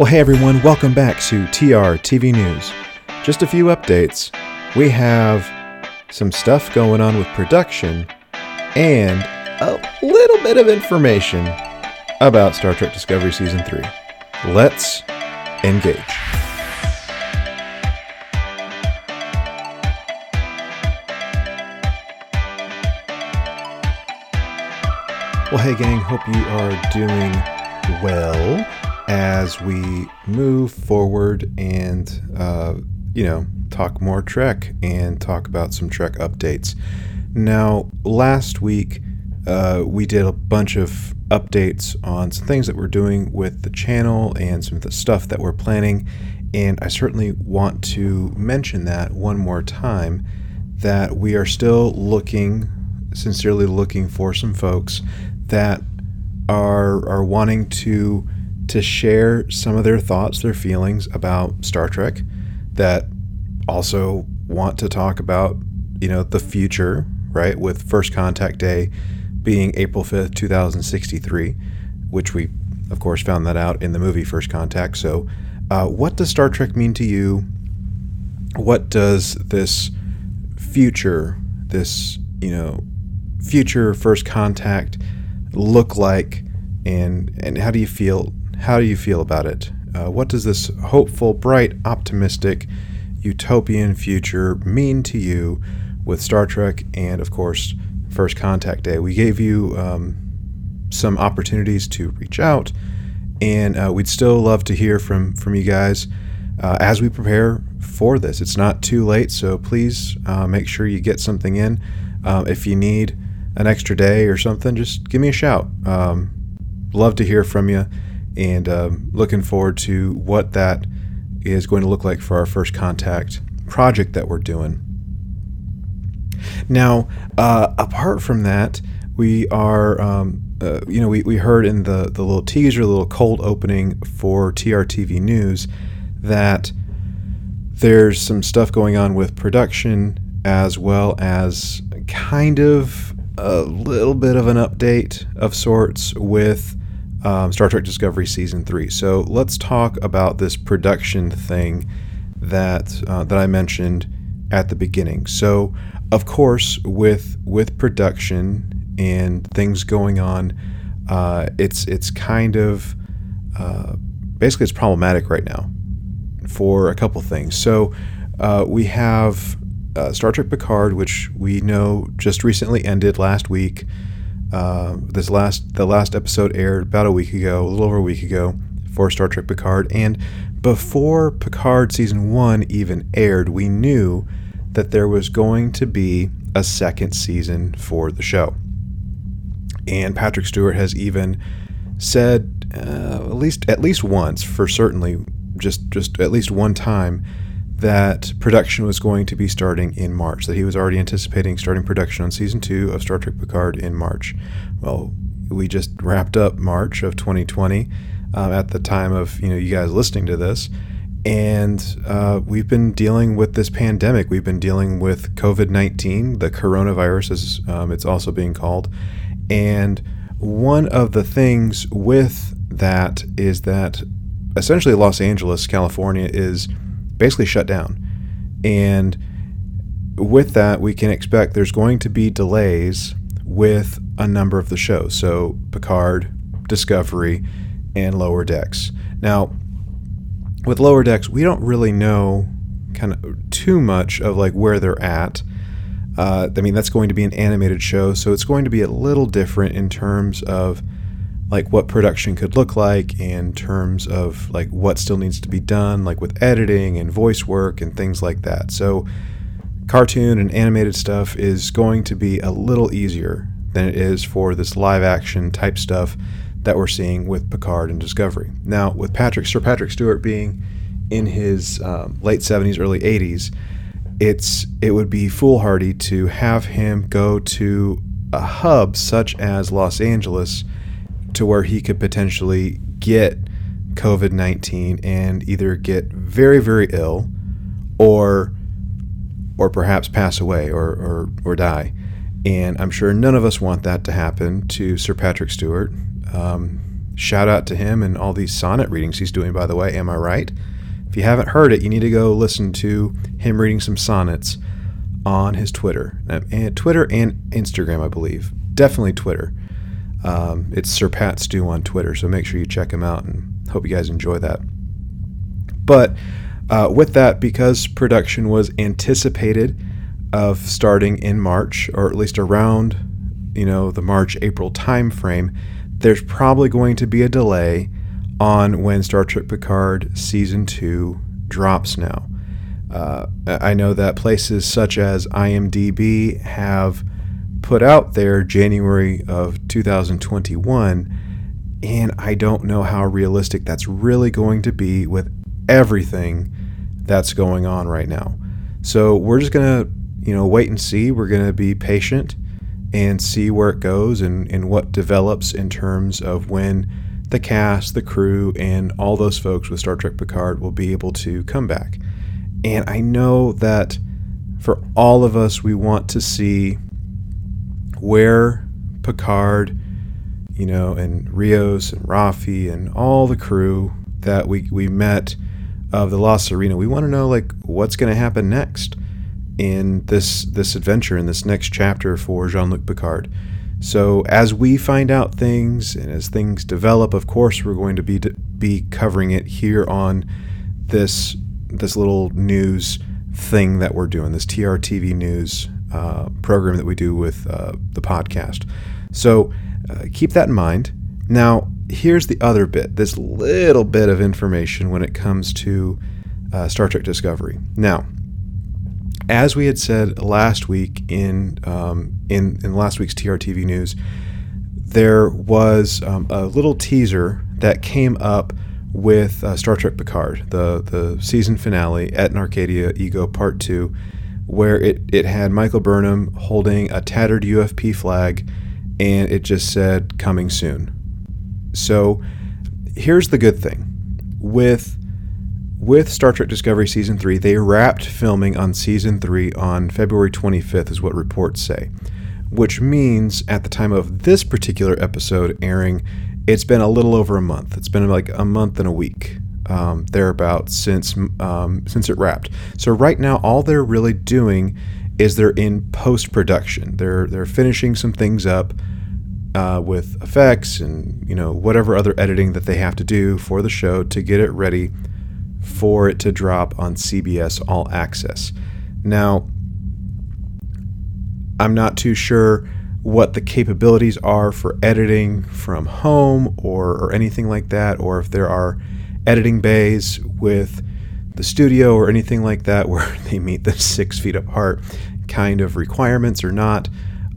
Well, hey everyone, welcome back to TR TV News. Just a few updates. We have some stuff going on with production and a little bit of information about Star Trek Discovery Season 3. Let's engage. Well, hey, gang, hope you are doing well as we move forward and, uh, you know, talk more Trek and talk about some Trek updates. Now, last week, uh, we did a bunch of updates on some things that we're doing with the channel and some of the stuff that we're planning. And I certainly want to mention that one more time that we are still looking, sincerely looking for some folks that are are wanting to to share some of their thoughts, their feelings about Star Trek, that also want to talk about, you know, the future, right? With First Contact Day being April 5th, 2063, which we, of course, found that out in the movie First Contact. So, uh, what does Star Trek mean to you? What does this future, this, you know, future First Contact look like? And, and how do you feel how do you feel about it? Uh, what does this hopeful, bright, optimistic, utopian future mean to you with Star Trek and, of course, First Contact Day? We gave you um, some opportunities to reach out, and uh, we'd still love to hear from, from you guys uh, as we prepare for this. It's not too late, so please uh, make sure you get something in. Uh, if you need an extra day or something, just give me a shout. Um, love to hear from you and um, looking forward to what that is going to look like for our first contact project that we're doing. Now, uh, apart from that, we are, um, uh, you know, we, we heard in the, the little teaser, the little cold opening for TRTV News that there's some stuff going on with production as well as kind of a little bit of an update of sorts with um, Star Trek Discovery Season 3. So let's talk about this production thing that, uh, that I mentioned at the beginning. So, of course, with, with production and things going on, uh, it's, it's kind of uh, basically it's problematic right now for a couple things. So, uh, we have uh, Star Trek Picard, which we know just recently ended last week. Uh, this last the last episode aired about a week ago, a little over a week ago, for Star Trek Picard, and before Picard season one even aired, we knew that there was going to be a second season for the show. And Patrick Stewart has even said uh, at least at least once, for certainly just just at least one time, that production was going to be starting in March, that he was already anticipating starting production on season two of Star Trek Picard in March. Well, we just wrapped up March of 2020 uh, at the time of you know you guys listening to this, and uh, we've been dealing with this pandemic. We've been dealing with COVID 19, the coronavirus, as um, it's also being called, and one of the things with that is that essentially Los Angeles, California, is basically shut down. And with that, we can expect there's going to be delays with a number of the shows. So, Picard, Discovery, and Lower Decks. Now, with Lower Decks, we don't really know kind of too much of like where they're at. Uh, I mean, that's going to be an animated show, so it's going to be a little different in terms of like what production could look like in terms of like what still needs to be done like with editing and voice work and things like that so cartoon and animated stuff is going to be a little easier than it is for this live action type stuff that we're seeing with Picard and Discovery. Now, with Patrick Sir Patrick Stewart being in his um, late 70s, early 80s, it's it would be foolhardy to have him go to a hub such as Los Angeles to where he could potentially get COVID 19 and either get very, very ill or or perhaps pass away or, or, or die. And I'm sure none of us want that to happen to Sir Patrick Stewart. Um, shout out to him and all these sonnet readings he's doing, by the way. Am I right? If you haven't heard it, you need to go listen to him reading some sonnets on his Twitter, and Twitter and Instagram, I believe. Definitely Twitter. Um, it's Sir Pat Stew on Twitter, so make sure you check him out and hope you guys enjoy that. But uh, with that, because production was anticipated of starting in March, or at least around, you know, the March April timeframe, there's probably going to be a delay on when Star Trek Picard season two drops now. Uh, I know that places such as IMDb have put out there January of 2021, and I don't know how realistic that's really going to be with everything that's going on right now. So we're just gonna, you know, wait and see. We're gonna be patient and see where it goes and, and what develops in terms of when the cast, the crew, and all those folks with Star Trek Picard will be able to come back. And I know that for all of us, we want to see where Picard, you know, and Rios and Raffi and all the crew that we, we met of the La Sirena. we want to know like what's going to happen next in this this adventure in this next chapter for Jean-Luc Picard. So as we find out things and as things develop, of course, we're going to be be covering it here on this this little news thing that we're doing, this TRTV news uh, program that we do with uh, the podcast. So uh, keep that in mind. Now, here's the other bit this little bit of information when it comes to uh, Star Trek Discovery. Now, as we had said last week in um, in in last week's TRTV news, there was um, a little teaser that came up with uh, Star Trek Picard, the the season finale at Arcadia Ego Part Two, where it it had Michael Burnham holding a tattered UFP flag, and it just said "Coming soon." So, here's the good thing with with Star Trek Discovery Season 3, they wrapped filming on Season 3 on February 25th, is what reports say. Which means at the time of this particular episode airing, it's been a little over a month. It's been like a month and a week, um, thereabouts, since, um, since it wrapped. So right now, all they're really doing is they're in post production. They're, they're finishing some things up. Uh, with effects and you know whatever other editing that they have to do for the show to get it ready for it to drop on CBS All Access. Now, I'm not too sure what the capabilities are for editing from home or, or anything like that, or if there are editing bays with the studio or anything like that where they meet the six feet apart kind of requirements or not.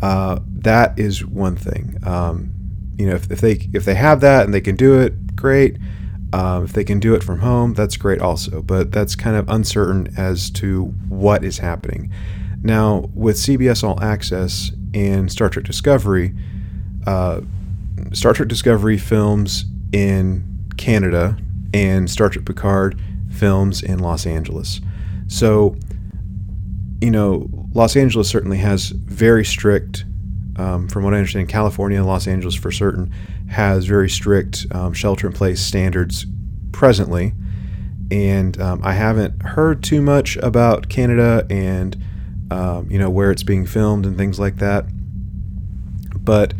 Uh, that is one thing. Um, you know, if, if they if they have that and they can do it, great. Um, if they can do it from home, that's great also, but that's kind of uncertain as to what is happening. Now, with CBS All Access and Star Trek Discovery, uh, Star Trek Discovery films in Canada and Star Trek Picard films in Los Angeles. So, you know, Los Angeles certainly has very strict, um, from what I understand, California, Los Angeles for certain, has very strict um, shelter in place standards presently. And um, I haven't heard too much about Canada and um, you know where it's being filmed and things like that. But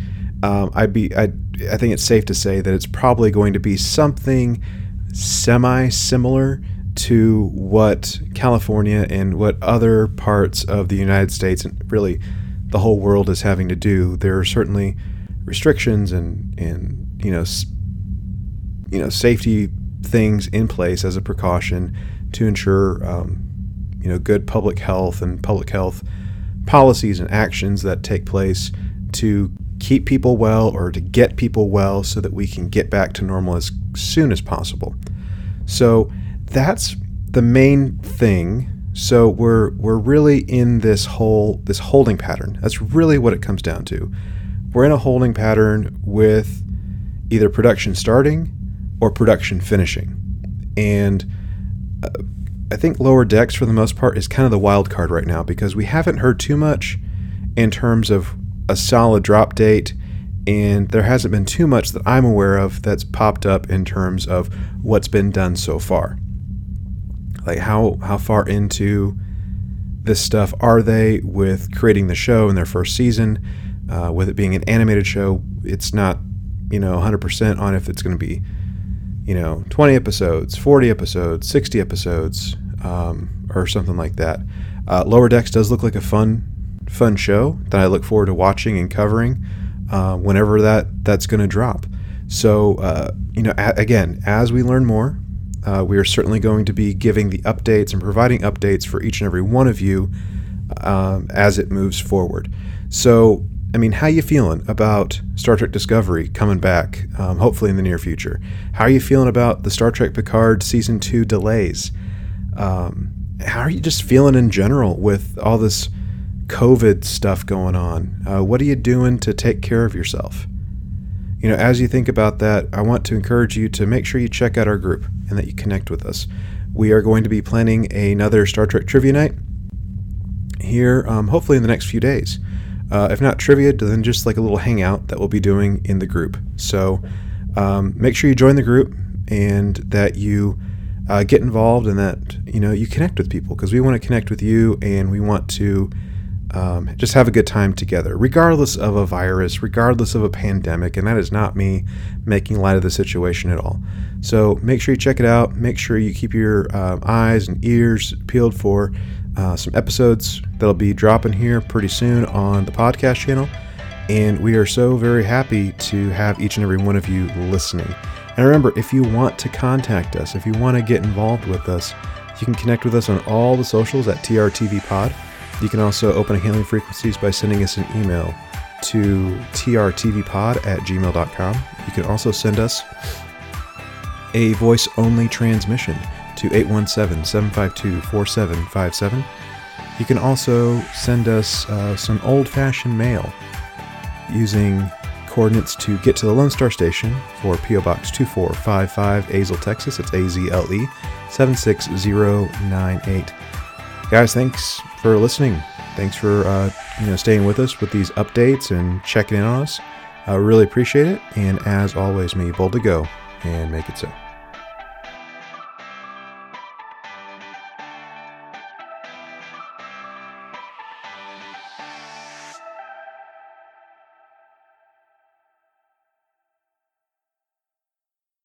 um, I'd be I I think it's safe to say that it's probably going to be something semi similar to what California and what other parts of the United States and really the whole world is having to do. There are certainly restrictions and and you know you know safety things in place as a precaution to ensure um, you know good public health and public health policies and actions that take place to keep people well or to get people well so that we can get back to normal as soon as possible. So that's the main thing. So we're we're really in this whole this holding pattern. That's really what it comes down to we're in a holding pattern with either production starting or production finishing. And uh, I think Lower Decks, for the most part, is kind of the wild card right now because we haven't heard too much in terms of a solid drop date and there hasn't been too much that I'm aware of that's popped up in terms of what's been done so far. Like how how far into this stuff are they with creating the show in their first season? Uh, with it being an animated show, it's not you know 100% on if it's going to be you know 20 episodes, 40 episodes, 60 episodes, um, or something like that. Uh, Lower Decks does look like a fun fun show that I look forward to watching and covering uh, whenever that that's going to drop. So uh, you know, a- again, as we learn more, uh, we are certainly going to be giving the updates and providing updates for each and every one of you um, as it moves forward. So, I mean, how you feeling about Star Trek Discovery coming back, um, hopefully in the near future? How are you feeling about the Star Trek Picard season two delays? Um, how are you just feeling in general with all this COVID stuff going on? Uh, what are you doing to take care of yourself? You know, as you think about that, I want to encourage you to make sure you check out our group and that you connect with us. We are going to be planning another Star Trek trivia night here, um, hopefully in the next few days. Uh, if not trivia, then just like a little hangout that we'll be doing in the group. So um, make sure you join the group and that you uh, get involved and that you know you connect with people because we want to connect with you and we want to um, just have a good time together, regardless of a virus, regardless of a pandemic. And that is not me making light of the situation at all. So make sure you check it out. Make sure you keep your uh, eyes and ears peeled for uh, some episodes that'll be dropping here pretty soon on the podcast channel. And we are so very happy to have each and every one of you listening. And remember, if you want to contact us, if you want to get involved with us, you can connect with us on all the socials at TRTV Pod. You can also open a hailing frequencies by sending us an email to trtvpod at gmail.com. You can also send us a voice only transmission to 817 752 4757. You can also send us uh, some old fashioned mail using coordinates to get to the Lone Star Station for P.O. Box 2455, Azle, Texas. It's A Z L E 76098. Guys, thanks for listening. Thanks for uh, you know staying with us with these updates and checking in on us. I really appreciate it. And as always, may you boldly go and make it so.